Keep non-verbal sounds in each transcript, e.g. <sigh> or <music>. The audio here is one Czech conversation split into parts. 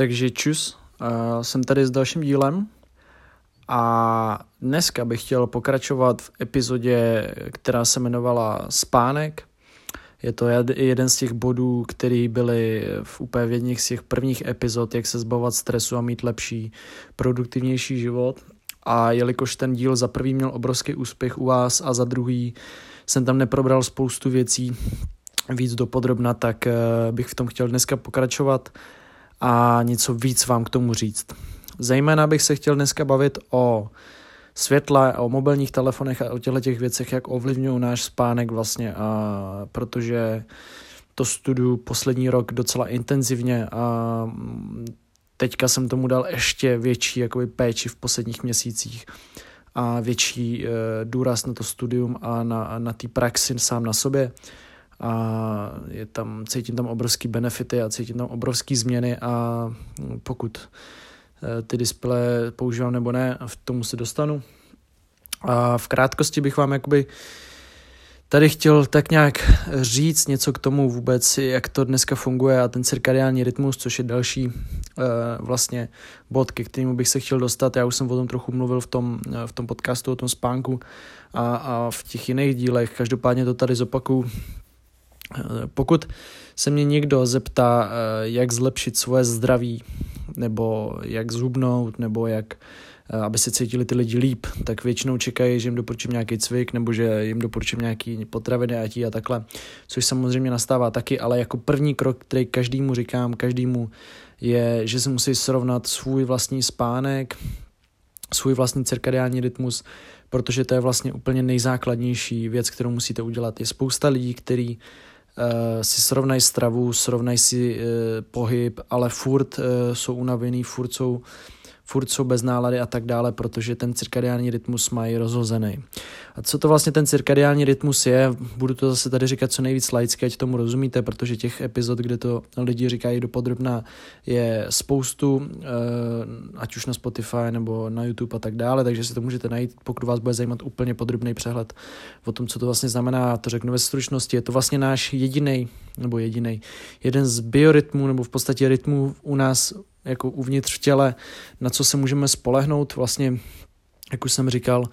Takže čus, uh, jsem tady s dalším dílem a dneska bych chtěl pokračovat v epizodě, která se jmenovala Spánek. Je to jeden z těch bodů, který byly v úplně v jedných z těch prvních epizod, jak se zbavovat stresu a mít lepší, produktivnější život. A jelikož ten díl za prvý měl obrovský úspěch u vás a za druhý jsem tam neprobral spoustu věcí víc dopodrobna, tak eh, bych v tom chtěl dneska pokračovat a něco víc vám k tomu říct. Zejména bych se chtěl dneska bavit o světle, o mobilních telefonech a o těchto těch věcech, jak ovlivňují náš spánek vlastně, a protože to studuju poslední rok docela intenzivně a teďka jsem tomu dal ještě větší jakoby, péči v posledních měsících a větší e, důraz na to studium a na, na té praxi sám na sobě a je tam, cítím tam obrovský benefity a cítím tam obrovský změny a pokud eh, ty displeje používám nebo ne, v tomu se dostanu. A v krátkosti bych vám jakoby tady chtěl tak nějak říct něco k tomu vůbec, jak to dneska funguje a ten cirkadiální rytmus, což je další uh, vlastně bod, ke kterému bych se chtěl dostat. Já už jsem o tom trochu mluvil v tom, v tom podcastu, o tom spánku a, a v těch jiných dílech. Každopádně to tady zopakuju pokud se mě někdo zeptá, eh, jak zlepšit svoje zdraví, nebo jak zhubnout, nebo jak eh, aby se cítili ty lidi líp, tak většinou čekají, že jim doporučím nějaký cvik, nebo že jim doporučím nějaký potraviny a tí a takhle, což samozřejmě nastává taky, ale jako první krok, který každému říkám, každému je, že se musí srovnat svůj vlastní spánek, svůj vlastní cirkadiální rytmus, protože to je vlastně úplně nejzákladnější věc, kterou musíte udělat. Je spousta lidí, který uh, si srovnají stravu, srovnají si uh, pohyb, ale furt uh, jsou unavený, furt jsou furt jsou bez nálady a tak dále, protože ten cirkadiální rytmus mají rozhozený. A co to vlastně ten cirkadiální rytmus je, budu to zase tady říkat co nejvíc laicky, ať tomu rozumíte, protože těch epizod, kde to lidi říkají dopodrobná, je spoustu, eh, ať už na Spotify nebo na YouTube a tak dále, takže si to můžete najít, pokud vás bude zajímat úplně podrobný přehled o tom, co to vlastně znamená, to řeknu ve stručnosti. Je to vlastně náš jediný nebo jediný, jeden z biorytmů nebo v podstatě rytmů u nás jako uvnitř v těle, na co se můžeme spolehnout. Vlastně, jak už jsem říkal,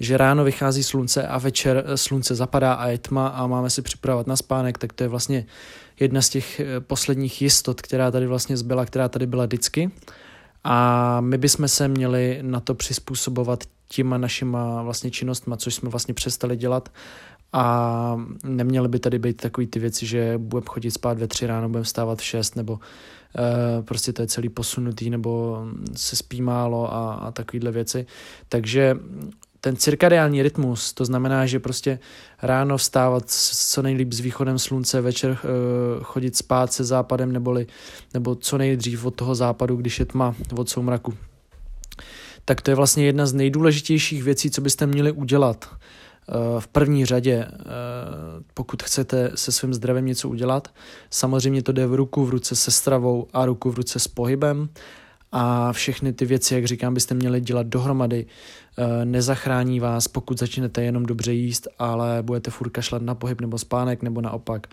že ráno vychází slunce a večer slunce zapadá a je tma a máme si připravovat na spánek, tak to je vlastně jedna z těch eh, posledních jistot, která tady vlastně zbyla, která tady byla vždycky. A my bychom se měli na to přizpůsobovat těma našima vlastně činnostma, což jsme vlastně přestali dělat a neměly by tady být takový ty věci, že budeme chodit spát ve tři ráno, budeme vstávat v šest, nebo prostě to je celý posunutý, nebo se spí málo a, a takovýhle věci. Takže ten cirkadiální rytmus, to znamená, že prostě ráno vstávat co nejlíp s východem slunce, večer uh, chodit spát se západem, neboli, nebo co nejdřív od toho západu, když je tma, od soumraku. Tak to je vlastně jedna z nejdůležitějších věcí, co byste měli udělat Eh, v první řadě, eh, pokud chcete se svým zdravím něco udělat. Samozřejmě to jde v ruku v ruce se stravou a ruku v ruce s pohybem a všechny ty věci, jak říkám, byste měli dělat dohromady. Eh, nezachrání vás, pokud začnete jenom dobře jíst, ale budete furt kašlat na pohyb nebo spánek, nebo naopak,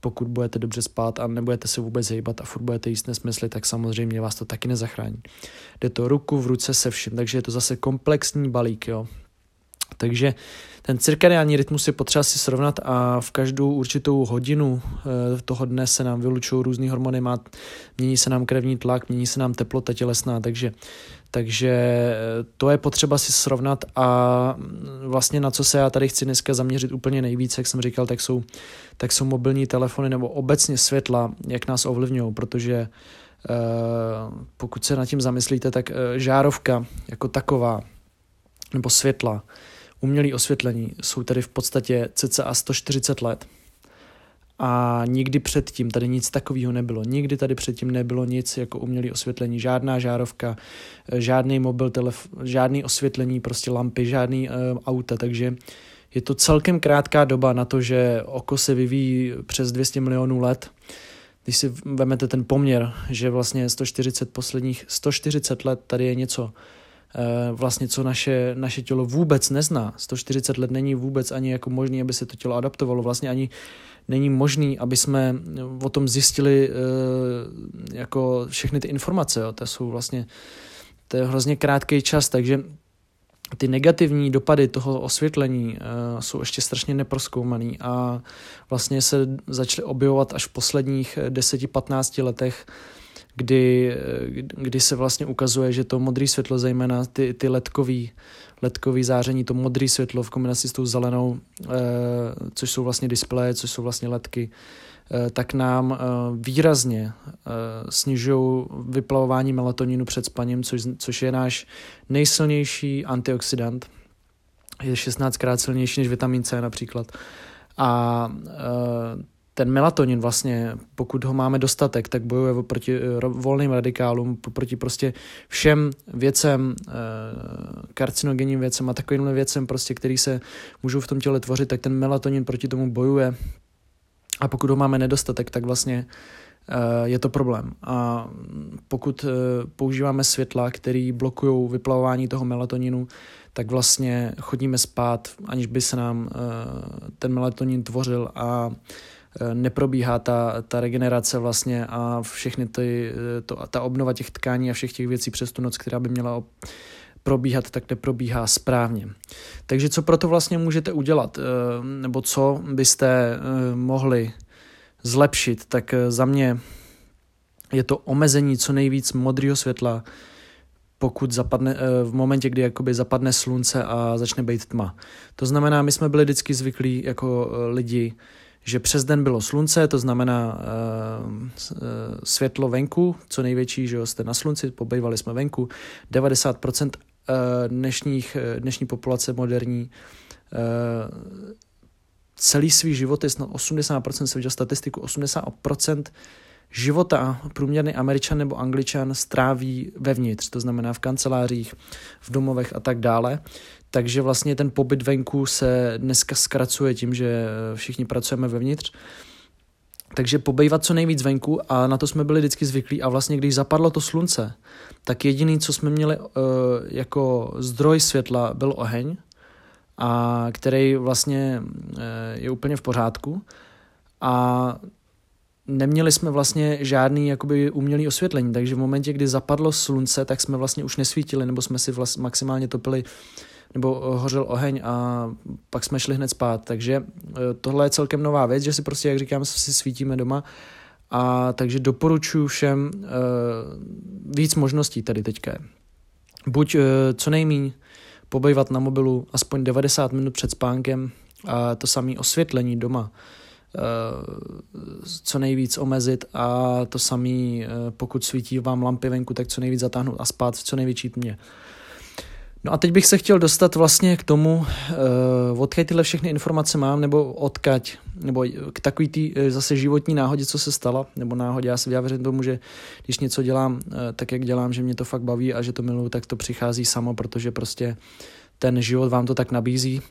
pokud budete dobře spát a nebudete se vůbec hýbat a furt budete jíst nesmysly, tak samozřejmě vás to taky nezachrání. Jde to ruku v ruce se vším, takže je to zase komplexní balík, jo. Takže ten cirkadiální rytmus je potřeba si srovnat a v každou určitou hodinu eh, toho dne se nám vylučují různé hormony, má, mění se nám krevní tlak, mění se nám teplota tělesná, takže, takže eh, to je potřeba si srovnat a mm, vlastně na co se já tady chci dneska zaměřit úplně nejvíc, jak jsem říkal, tak jsou, tak jsou mobilní telefony nebo obecně světla, jak nás ovlivňují, protože Uh, pokud se nad tím zamyslíte, tak žárovka jako taková, nebo světla, umělé osvětlení jsou tady v podstatě cca 140 let. A nikdy předtím tady nic takového nebylo. Nikdy tady předtím nebylo nic jako umělé osvětlení, žádná žárovka, žádný mobil, telef, žádný osvětlení, prostě lampy, žádný uh, auta, takže je to celkem krátká doba na to, že oko se vyvíjí přes 200 milionů let. Když si vezmete ten poměr, že vlastně 140 posledních 140 let tady je něco vlastně co naše, naše tělo vůbec nezná. 140 let není vůbec ani jako možný, aby se to tělo adaptovalo. Vlastně ani není možný, aby jsme o tom zjistili jako všechny ty informace. Jo. To jsou vlastně to je hrozně krátký čas, takže ty negativní dopady toho osvětlení uh, jsou ještě strašně neproskoumaný a vlastně se začaly objevovat až v posledních 10-15 letech, kdy, kdy se vlastně ukazuje, že to modré světlo, zejména ty, ty ledkový, ledkový záření, to modré světlo v kombinaci s tou zelenou, uh, což jsou vlastně displeje, což jsou vlastně ledky, Eh, tak nám eh, výrazně eh, snižují vyplavování melatoninu před spaním, což, což je náš nejsilnější antioxidant. Je 16krát silnější než vitamin C například. A ten melatonin vlastně, pokud ho máme dostatek, tak bojuje proti volným radikálům, proti prostě všem věcem, karcinogenním věcem a takovým věcem, prostě, který se můžou v tom těle tvořit, tak ten melatonin proti tomu bojuje a pokud ho máme nedostatek, tak vlastně eh, je to problém. A pokud eh, používáme světla, které blokují vyplavování toho melatoninu, tak vlastně chodíme spát, aniž by se nám eh, ten melatonin tvořil a neprobíhá ta, ta regenerace vlastně a všechny ty, to, ta obnova těch tkání a všech těch věcí přes tu noc, která by měla probíhat, tak neprobíhá správně. Takže co proto vlastně můžete udělat, eh, nebo co byste eh, mohli zlepšit, tak eh, za mě je to omezení co nejvíc modrého světla, pokud zapadne, v momentě, kdy jakoby zapadne slunce a začne být tma. To znamená, my jsme byli vždycky zvyklí jako lidi, že přes den bylo slunce, to znamená uh, světlo venku, co největší, že jste na slunci, pobejvali jsme venku, 90% Eh, dnešních, dnešní populace moderní celý svý život, je snad 80%, jsem viděl statistiku, 80% života průměrný američan nebo angličan stráví vevnitř, to znamená v kancelářích, v domovech a tak dále. Takže vlastně ten pobyt venku se dneska zkracuje tím, že všichni pracujeme vevnitř. Takže pobejvat co nejvíc venku a na to jsme byli vždycky zvyklí a vlastně když zapadlo to slunce, tak jediný, co jsme měli uh, jako zdroj světla, byl oheň, a který vlastně uh, je úplně v pořádku a neměli jsme vlastně žádný jakoby umělý osvětlení, takže v momentě, kdy zapadlo slunce, tak jsme vlastně už nesvítili, nebo jsme si vlastně maximálně topili nebo eh, hořel oheň a pak jsme šli hned spát. Takže tohle je celkem nová věc, že si prostě, jak říkám, si svítíme doma a takže doporučuji všem uh, víc možností tady teďka. Buď uh, co nejmíň pobejvat na mobilu aspoň 90 minut před spánkem a to samé osvětlení doma uh, co nejvíc omezit a to samé, uh, pokud svítí vám lampy venku, tak co nejvíc zatáhnout a spát v co největší tmě. No a teď bych se chtěl dostat vlastně k tomu, uh, odkud tyhle všechny informace mám, nebo odkaď, nebo k takový tý zase životní náhodě, co se stala, nebo náhodě. Já si věřím tomu, že když něco dělám tak, jak dělám, že mě to fakt baví a že to miluju, tak to přichází samo, protože prostě ten život vám to tak nabízí.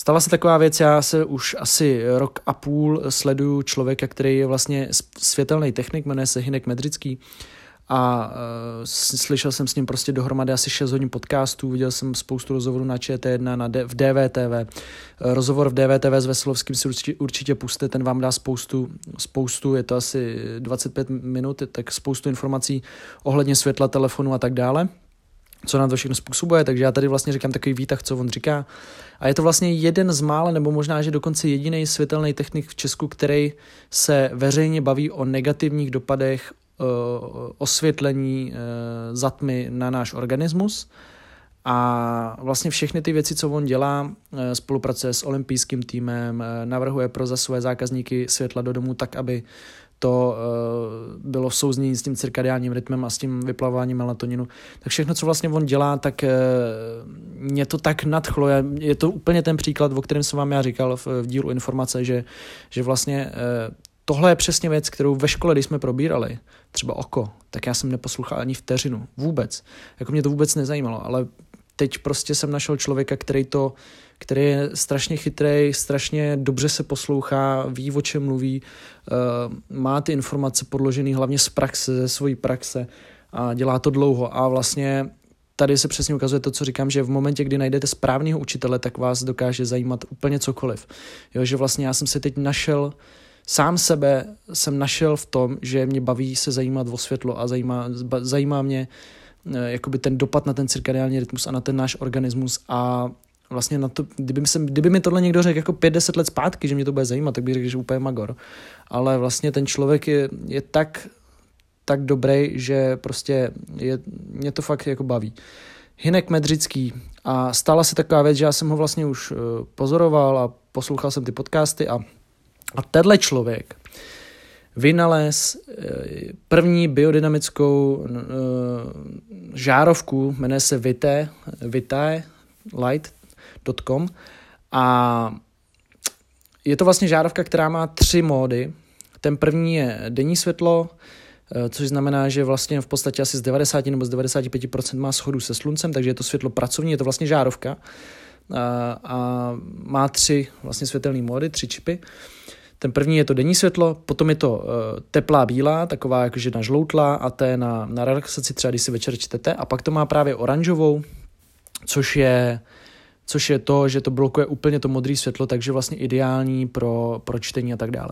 Stala se taková věc, já se už asi rok a půl sleduju člověka, který je vlastně světelný technik, jmenuje se Hinek Medrický, a uh, slyšel jsem s ním prostě dohromady asi 6 hodin podcastů, viděl jsem spoustu rozhovorů na ČT1, na D, v DVTV. Rozhovor v DVTV s Veselovským si určitě, určitě puste, ten vám dá spoustu, spoustu, je to asi 25 minut, tak spoustu informací ohledně světla, telefonu a tak dále co nám to všechno způsobuje, takže já tady vlastně říkám takový výtah, co on říká. A je to vlastně jeden z mála, nebo možná, že dokonce jediný světelný technik v Česku, který se veřejně baví o negativních dopadech Eh, osvětlení eh, zatmy na náš organismus. A vlastně všechny ty věci, co on dělá, eh, spolupracuje s olympijským týmem, navrhuje pro za své zákazníky světla do domu tak, aby to bylo v souznění s tím cirkadiálním rytmem a s tím vyplavováním melatoninu. Tak všechno, co vlastně on dělá, tak mě to tak nadchlo. Je to úplně ten příklad, o kterém jsem vám já říkal v, dílu informace, že, že vlastně tohle je přesně věc, kterou ve škole, když jsme probírali, třeba oko, tak já jsem neposlouchal ani vteřinu. Vůbec. Jako mě to vůbec nezajímalo, ale teď prostě jsem našel člověka, který to, který je strašně chytrý, strašně dobře se poslouchá, ví, o čem mluví, uh, má ty informace podložené hlavně z praxe, ze svojí praxe a dělá to dlouho a vlastně tady se přesně ukazuje to, co říkám, že v momentě, kdy najdete správného učitele, tak vás dokáže zajímat úplně cokoliv. Jo, že vlastně já jsem se teď našel, sám sebe jsem našel v tom, že mě baví se zajímat o světlo a zajímá, zajímá mě eh, jakoby ten dopad na ten cirkadiální rytmus a na ten náš organismus a vlastně na to, kdyby, se, kdyby mi tohle někdo řekl jako 5-10 let zpátky, že mě to bude zajímat, tak bych řekl, že úplně magor. Ale vlastně ten člověk je, je tak, tak dobrý, že prostě je, mě to fakt jako baví. Hinek Medřický. A stala se taková věc, že já jsem ho vlastně už uh, pozoroval a poslouchal jsem ty podcasty a, a tenhle člověk vynalez uh, první biodynamickou uh, žárovku, jmenuje se Vitae, Vitae Light, .com a je to vlastně žárovka, která má tři módy. Ten první je denní světlo, eh, což znamená, že vlastně v podstatě asi z 90 nebo z 95% má schodu se sluncem, takže je to světlo pracovní, je to vlastně žárovka a, a má tři vlastně světelné módy, tři čipy. Ten první je to denní světlo, potom je to uh, teplá bílá, taková jakože na žloutlá a to je na, na relaxaci třeba, když si večer čtete. A pak to má právě oranžovou, což je což je to, že to blokuje úplně to modré světlo, takže vlastně ideální pro, pro čtení a tak dále.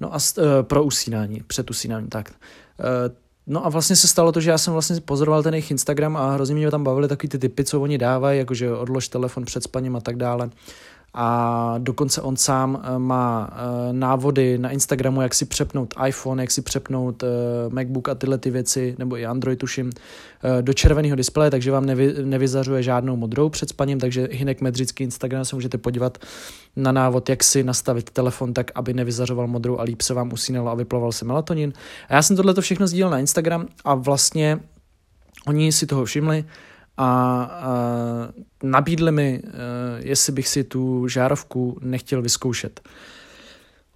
No a uh, pro usínání, před usínání, tak. Uh, No a vlastně se stalo to, že já jsem vlastně pozoroval ten jejich Instagram a hrozně mě tam bavily takový ty typy, co oni dávají, jakože odlož telefon před spaním a tak dále a dokonce on sám eh, má eh, návody na Instagramu, jak si přepnout iPhone, jak si přepnout eh, MacBook a tyhle ty věci, nebo i Android tuším, do červeného displeje, takže vám nevy, nevyzařuje žádnou modrou před spaním, takže Hinek Medřický Instagram se můžete podívat na návod, jak si nastavit telefon tak, aby nevyzařoval modrou a líp se vám usínalo a vyplaval se melatonin. A já jsem tohle všechno sdílel na Instagram a vlastně oni si toho všimli, a, a nabídli mi, uh, jestli bych si tu žárovku nechtěl vyzkoušet.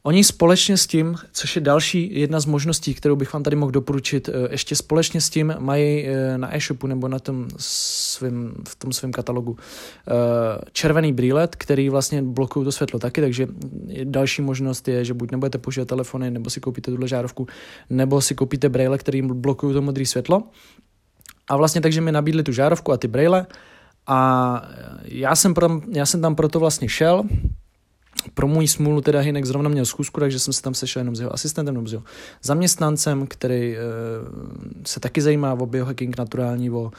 Oni společně s tím, což je další jedna z možností, kterou bych vám tady mohl doporučit, e, ještě společně s tím mají e, na e-shopu nebo na tom svým, v tom svém katalogu červený brýlet, který vlastně blokují to světlo taky, takže další možnost je, že buď nebudete používat telefony, nebo si koupíte tuhle žárovku, nebo si koupíte brýle, který blokují to modré světlo a vlastně takže mi nabídli tu žárovku a ty braille a já jsem, pro, já jsem tam proto vlastně šel, pro můj smůlu teda Hinek zrovna měl zkusku, takže jsem se tam sešel jenom s jeho asistentem nebo s jeho zaměstnancem, který e, se taky zajímá o biohacking naturální, o,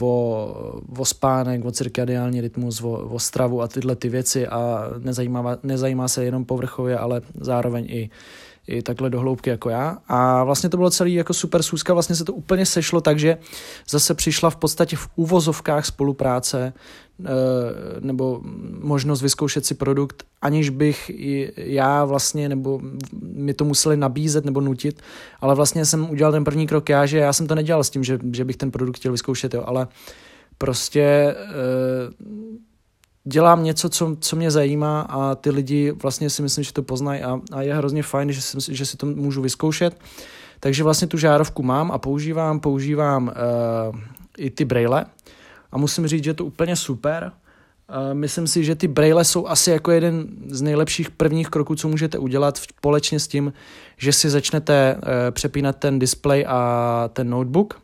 o, o spánek, o cirkadiální rytmus, o, o stravu a tyhle ty věci a nezajímá, nezajímá se jenom povrchově, ale zároveň i i takhle do hloubky jako já. A vlastně to bylo celý jako super sůzka, vlastně se to úplně sešlo, takže zase přišla v podstatě v úvozovkách spolupráce eh, nebo možnost vyzkoušet si produkt, aniž bych já vlastně, nebo mi to museli nabízet nebo nutit, ale vlastně jsem udělal ten první krok já, že já jsem to nedělal s tím, že, že bych ten produkt chtěl vyzkoušet, jo, ale prostě eh, dělám něco, co, co mě zajímá a ty lidi vlastně si myslím, že to poznají a, a je hrozně fajn, že si, že si to můžu vyzkoušet. Takže vlastně tu žárovku mám a používám, používám uh, i ty braille a musím říct, že je to úplně super. Uh, myslím si, že ty braille jsou asi jako jeden z nejlepších prvních kroků, co můžete udělat společně s tím, že si začnete uh, přepínat ten display a ten notebook.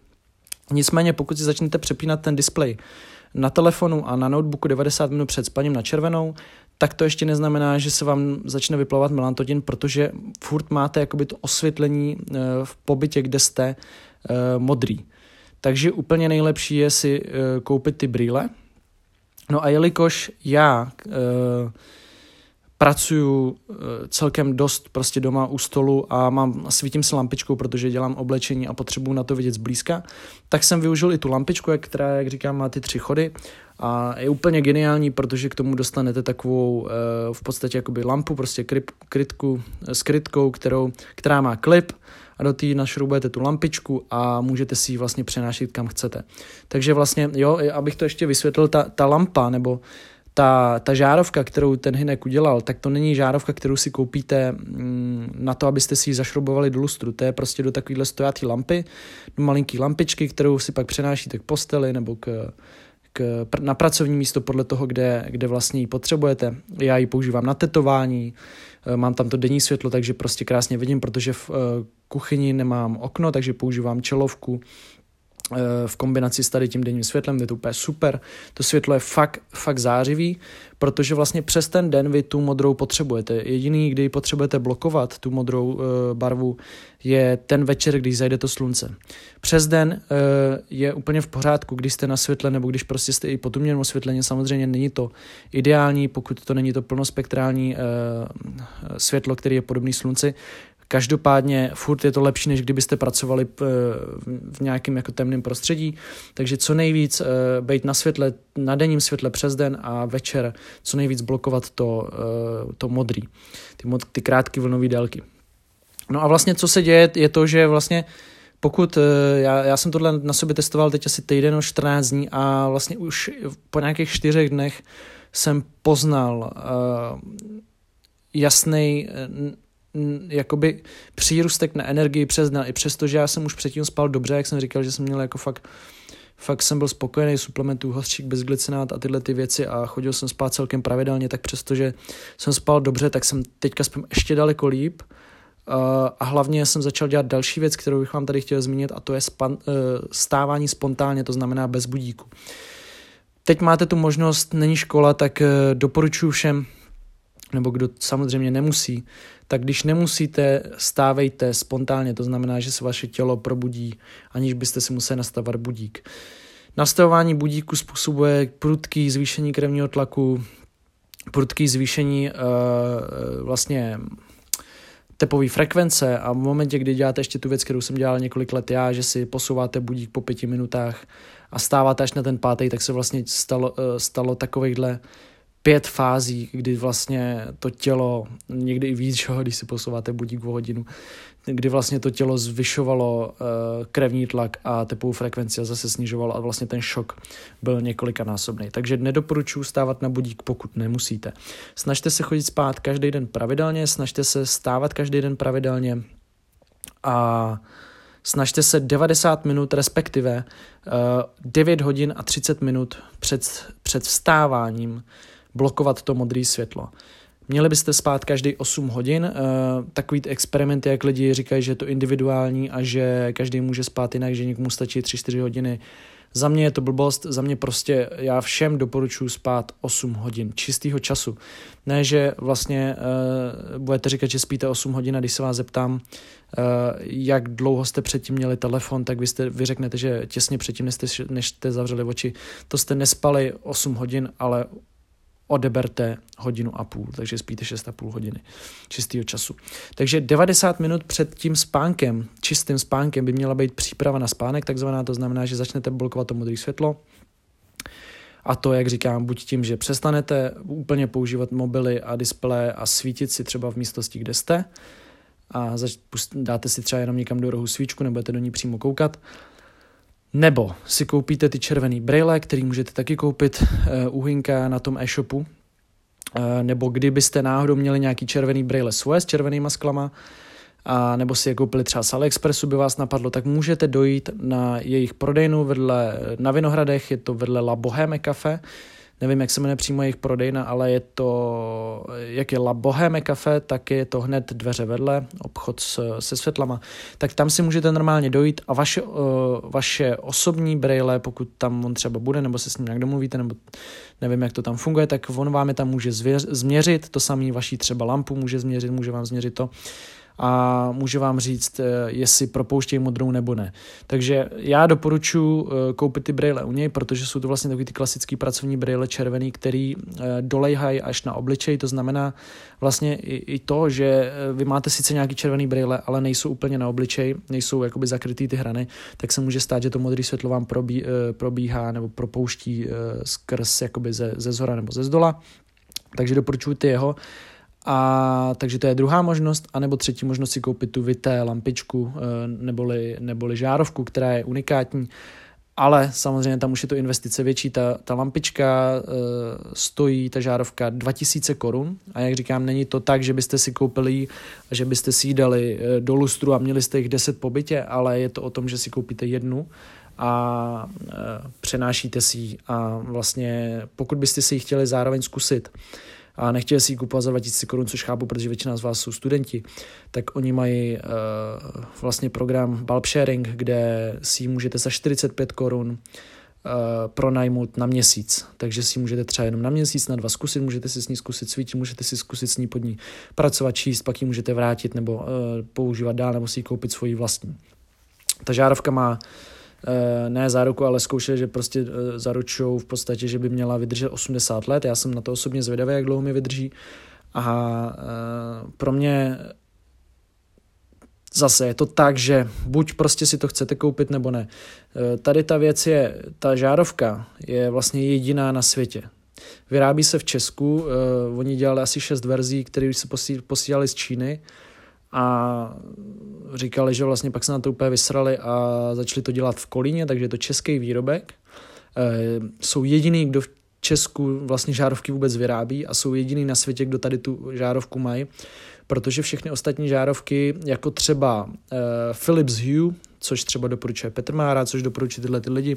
Nicméně, pokud si začnete přepínat ten display na telefonu a na notebooku 90 minut před spaním na červenou, tak to ještě neznamená, že se vám začne vyplavat melatonin, protože furt máte jakoby to osvětlení eh, v pobytě, kde jste eh, modrý. Takže úplně nejlepší je si eh, koupit ty brýle. No a jelikož já pracuju eh, celkem dost prostě doma u stolu a mám, svítím si lampičkou, protože dělám oblečení a potřebuju na to vidět zblízka, tak jsem využil i tu lampičku, která, jak říkám, má ty tři chody a je úplně geniální, protože k tomu dostanete takovou eh, v podstatě jakoby lampu, prostě kryp, krytku s krytkou, kterou, která má klip a do té našroubujete tu lampičku a můžete si ji vlastně přenášet kam chcete. Takže vlastně, jo, abych to ještě vysvětlil, ta, ta lampa nebo ta, ta žárovka, kterou ten Hinek udělal, tak to není žárovka, kterou si koupíte mm, na to, abyste si ji zašrobovali do lustru. To je prostě do takovéhle stojatý lampy, do malinký lampičky, kterou si pak přenášíte k posteli nebo k, k, na pracovní místo podle toho, kde, kde vlastně ji potřebujete. Já ji používám na tetování, eh, mám tam to denní světlo, takže prostě krásně vidím, protože v eh, kuchyni nemám okno, takže používám čelovku v kombinaci s tady tím denním světlem, je to úplně super. To světlo je fakt, fakt zářivý, protože vlastně přes ten den vy tu modrou potřebujete. Jediný, kdy potřebujete blokovat tu modrou uh, barvu, je ten večer, když zajde to slunce. Přes den uh, je úplně v pořádku, když jste na světle, nebo když prostě jste i pod umělým osvětlením, samozřejmě není to ideální, pokud to není to plnospektrální uh, světlo, který je podobný slunci, Každopádně furt je to lepší, než kdybyste pracovali v nějakém jako temném prostředí, takže co nejvíc eh, být na světle, na denním světle přes den a večer co nejvíc blokovat to, eh, to modrý, ty, mod, ty krátké vlnové délky. No a vlastně co se děje, je to, že vlastně pokud, eh, já, já jsem tohle na sobě testoval teď asi týden o 14 dní a vlastně už po nějakých čtyřech dnech jsem poznal uh, jasný jakoby přírůstek na energii přes den, i přesto, že já jsem už předtím spal dobře, jak jsem říkal, že jsem měl jako fakt fakt jsem byl spokojený, suplementů, hořčík, bezglicinát a tyhle ty věci a chodil jsem spát celkem pravidelně, tak přestože jsem spal dobře, tak jsem teďka spím ještě daleko líp a hlavně jsem začal dělat další věc, kterou bych vám tady chtěl zmínit a to je span, uh, stávání spontánně, to znamená bez budíku. Teď máte tu možnost, není škola, tak uh, doporučuji všem, nebo kdo samozřejmě nemusí, tak když nemusíte, stávejte spontánně, to znamená, že se vaše tělo probudí, aniž byste si museli nastavovat budík. Nastavování budíku způsobuje prudký zvýšení krevního tlaku, prudký zvýšení uh, vlastně tepové frekvence a v momentě, kdy děláte ještě tu věc, kterou jsem dělal několik let já, že si posouváte budík po pěti minutách a stáváte až na ten pátý, tak se vlastně stalo, uh, stalo takovýchhle pět fází, kdy vlastně to tělo, někdy i víc, že, když si posouváte budík o hodinu, kdy vlastně to tělo zvyšovalo uh, krevní tlak a tepovou frekvenci a zase snižovalo a vlastně ten šok byl několikanásobný. Takže nedoporučuji stávat na budík, pokud nemusíte. Snažte se chodit spát každý den pravidelně, snažte se stávat každý den pravidelně a snažte se 90 minut, respektive uh, eh, 9 hodin a 30 minut před, před vstáváním blokovat to modré světlo. Měli byste spát každý 8 hodin. Uh, takový experiment, jak lidi říkají, že je to individuální a že každý může spát jinak, že někomu stačí 3-4 hodiny. Za mě je to blbost, za mě prostě já všem doporučuji spát 8 hodin čistého času. Ne, že vlastně uh, budete říkat, že spíte 8 hodin a když se vás zeptám, uh, jak dlouho jste předtím měli telefon, tak vy, jste, vy řeknete, že těsně předtím, než jste, než jste zavřeli oči, to jste nespali 8 hodin, ale odeberte hodinu a půl, takže spíte 6,5 hodiny čistého času. Takže 90 minut před tím spánkem, čistým spánkem by měla být příprava na spánek, takzvaná, to znamená, že začnete blokovat to modré světlo, a to, jak říkám, buď tím, že přestanete úplně používat mobily a displeje a svítit si třeba v místnosti, kde jste, a dáte si třeba jenom někam do rohu svíčku, nebudete do ní přímo koukat, nebo si koupíte ty červený brýle, který můžete taky koupit uh, u Hinka na tom e-shopu. Uh, nebo kdybyste náhodou měli nějaký červený brýle svoje s červenýma sklama, a nebo si je koupili třeba z AliExpressu, by vás napadlo, tak můžete dojít na jejich prodejnu vedle, na Vinohradech, je to vedle La Boheme Cafe, nevím, jak se jmenuje přímo jejich prodejna, ale je to, jak je La Boheme Cafe, tak je to hned dveře vedle, obchod s, se světlama, tak tam si můžete normálně dojít a vaše, uh, vaše osobní brejle, pokud tam on třeba bude, nebo se s ním nějak domluvíte, nebo nevím, jak to tam funguje, tak on vám je tam může zvěř, změřit, to samý vaší třeba lampu může změřit, může vám změřit to a může vám říct, eh, jestli propouštějí modrou nebo ne. Takže já doporučuji eh, koupit ty brýle u něj, protože jsou to vlastně takový ty klasický pracovní brýle červený, který eh, dolejhají až na obličej, to znamená vlastně i, to, že vy máte sice nějaký červený brýle, ale nejsou úplně na obličej, nejsou jakoby zakrytý ty hrany, tak se může stát, že to modré světlo vám probí, probíhá nebo propouští skrz jakoby ze, ze zhora nebo ze zdola. Takže doporučuji ty jeho. A takže to je druhá možnost, anebo třetí možnost si koupit tu vité lampičku eh, neboli, neboli žárovku, která je unikátní, ale samozřejmě tam už je to investice větší. Ta, ta lampička e, stojí, ta žárovka 2000 korun. A jak říkám, není to tak, že byste si koupili a že byste si ji dali e, do lustru a měli jste jich 10 po bytě, ale je to o tom, že si koupíte jednu a e, přenášíte si ji. A vlastně pokud byste si ji chtěli zároveň zkusit, a nechtěli si ji kupovat za 2000 korun, což chápu, protože většina z vás jsou studenti, tak oni mají uh, vlastně program Bulb Sharing, kde si ji můžete za 45 korun uh, pronajmout na měsíc. Takže si můžete třeba jenom na měsíc, na dva zkusit, můžete si s ní zkusit cvičit, můžete si zkusit s ní pod ní pracovat, číst, pak ji můžete vrátit nebo uh, používat dál, nebo si ji koupit svoji vlastní. Ta žárovka má Eh, ne záruku, ale zkoušeli, že prostě eh, zaručují v podstatě, že by měla vydržet 80 let. Já jsem na to osobně zvědavý, jak dlouho mi vydrží. A eh, pro mě zase je to tak, že buď prostě si to chcete koupit, nebo ne. Tady ta věc je, ta žárovka je vlastně jediná na světě. Vyrábí se v Česku, oni dělali asi šest verzí, které se posílali z Číny a říkali, že vlastně pak se na to úplně vysrali a začali to dělat v Kolíně, takže je to český výrobek. E, jsou jediný, kdo v Česku vlastně žárovky vůbec vyrábí a jsou jediný na světě, kdo tady tu žárovku mají, protože všechny ostatní žárovky, jako třeba e, Philips Hue, což třeba doporučuje Petr Mára, což doporučuje tyhle ty lidi,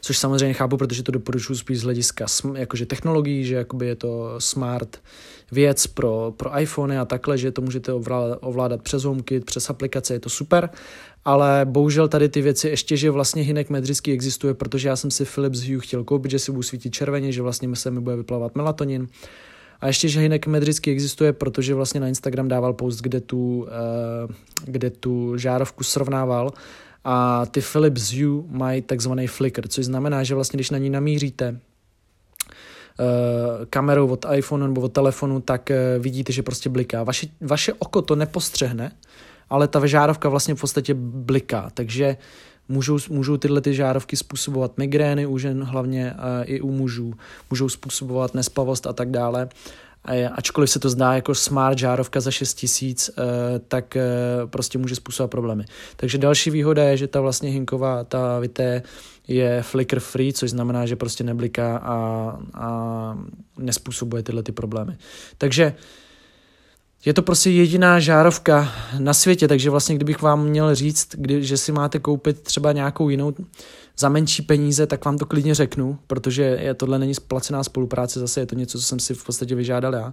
Což samozřejmě chápu, protože to doporučuji spíš z hlediska jakože technologií, že jakoby je to smart věc pro, pro iPhony a takhle, že to můžete ovládat, ovládat přes HomeKit, přes aplikace, je to super, ale bohužel tady ty věci ještě, že vlastně Hinek medřický existuje, protože já jsem si Philips Hue chtěl koupit, že si budu svítit červeně, že vlastně se mi bude vyplavat melatonin, a ještě, že Hinek medřický existuje, protože vlastně na Instagram dával post, kde tu, eh, kde tu žárovku srovnával a ty Philips Hue mají takzvaný flicker, což znamená, že vlastně když na ní namíříte uh, kamerou od iPhone nebo od telefonu, tak uh, vidíte, že prostě bliká. Vaše, vaše oko to nepostřehne, ale ta žárovka vlastně v podstatě bliká, takže můžou, můžou tyhle ty žárovky způsobovat migrény u žen, hlavně uh, i u mužů, můžou způsobovat nespavost a tak dále ačkoliv se to zdá jako smart žárovka za 6 tisíc, eh, tak eh, prostě může způsobovat problémy. Takže další výhoda je, že ta vlastně hinková, ta vité je flicker free, což znamená, že prostě nebliká a, a nespůsobuje tyhle ty problémy. Takže je to prostě jediná žárovka na světě, takže vlastně kdybych vám měl říct, kdy, že si máte koupit třeba nějakou jinou za menší peníze, tak vám to klidně řeknu, protože je, tohle není splacená spolupráce, zase je to něco, co jsem si v podstatě vyžádal já.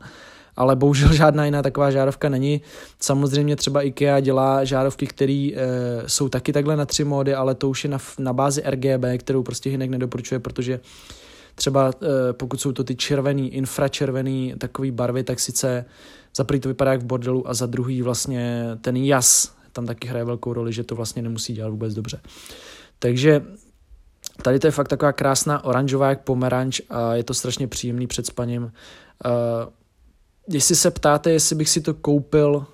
Ale bohužel <laughs> žádná jiná taková žárovka není. Samozřejmě třeba IKEA dělá žárovky, které e, jsou taky takhle na tři módy, ale to už je na, na bázi RGB, kterou prostě Hinek nedoporučuje, protože třeba e, pokud jsou to ty červený, infračervený takový barvy, tak sice za prvý to vypadá jak v bordelu a za druhý vlastně ten jas tam taky hraje velkou roli, že to vlastně nemusí dělat vůbec dobře. Takže Tady to je fakt taková krásná oranžová jak pomeranč a je to strašně příjemný před spaním. Uh, jestli se ptáte, jestli bych si to koupil,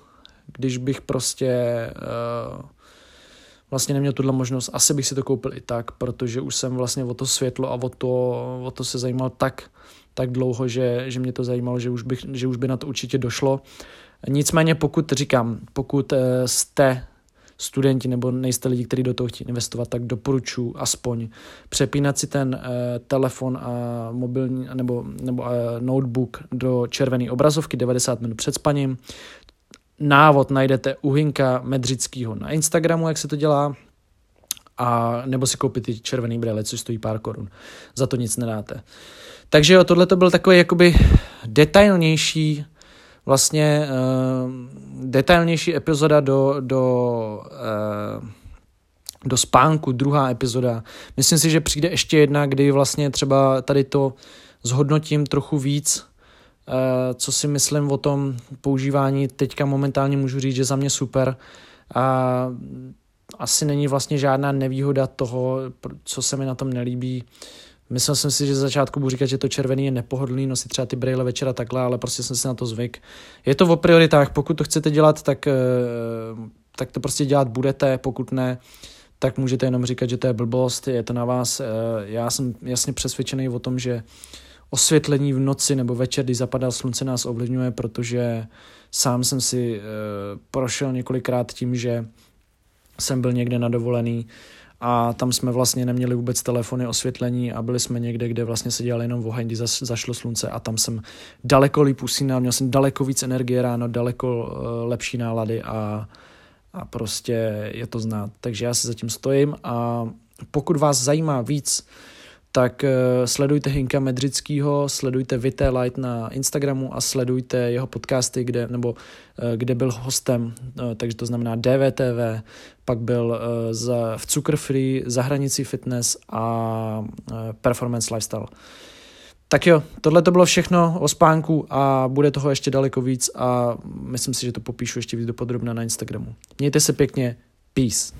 když bych prostě uh, vlastně neměl tuhle možnost, asi bych si to koupil i tak, protože už jsem vlastně o to světlo a o to, o to se zajímal tak, tak dlouho, že, že mě to zajímalo, že už, bych, že už by na to určitě došlo. Nicméně pokud říkám, pokud jste studenti nebo nejste lidi, kteří do toho chtějí investovat, tak doporučuji aspoň přepínat si ten uh, telefon a mobilní nebo, nebo uh, notebook do červené obrazovky 90 minut před spaním. Návod najdete u Hinka Medřického na Instagramu, jak se to dělá, a nebo si koupit ty červený brýle, což stojí pár korun. Za to nic nedáte. Takže jo, tohle to byl takový jakoby detailnější vlastně uh, detailnější epizoda do, do, uh, do spánku, druhá epizoda. Myslím si, že přijde ještě jedna, kdy vlastně třeba tady to zhodnotím trochu víc, co si myslím o tom používání. Teďka momentálně můžu říct, že za mě super. A asi není vlastně žádná nevýhoda toho, co se mi na tom nelíbí. Myslel jsem si, že za začátku budu říkat, že to červený je nepohodlný nosit třeba ty brýle večera takhle, ale prostě jsem si na to zvyk. Je to o prioritách, pokud to chcete dělat, tak, eh, tak to prostě dělat budete, pokud ne, tak můžete jenom říkat, že to je blbost, je to na vás. Eh, já jsem jasně přesvědčený o tom, že osvětlení v noci nebo večer, když zapadá slunce, nás ovlivňuje, protože sám jsem si eh, prošel několikrát tím, že jsem byl někde na dovolený, a tam jsme vlastně neměli vůbec telefony, osvětlení a byli jsme někde, kde vlastně se dělali jenom oheň, kdy zašlo slunce a tam jsem daleko líp usínal, měl jsem daleko víc energie ráno, daleko uh, lepší nálady a, a prostě je to znát. Takže já si zatím stojím a pokud vás zajímá víc tak sledujte Hinka Medřickýho, sledujte Vité Light na Instagramu a sledujte jeho podcasty, kde, nebo kde byl hostem, takže to znamená DVTV, pak byl za, v Cukr Free, za hranicí fitness a performance lifestyle. Tak jo, tohle to bylo všechno o spánku a bude toho ještě daleko víc a myslím si, že to popíšu ještě víc dopodrobna na Instagramu. Mějte se pěkně, peace.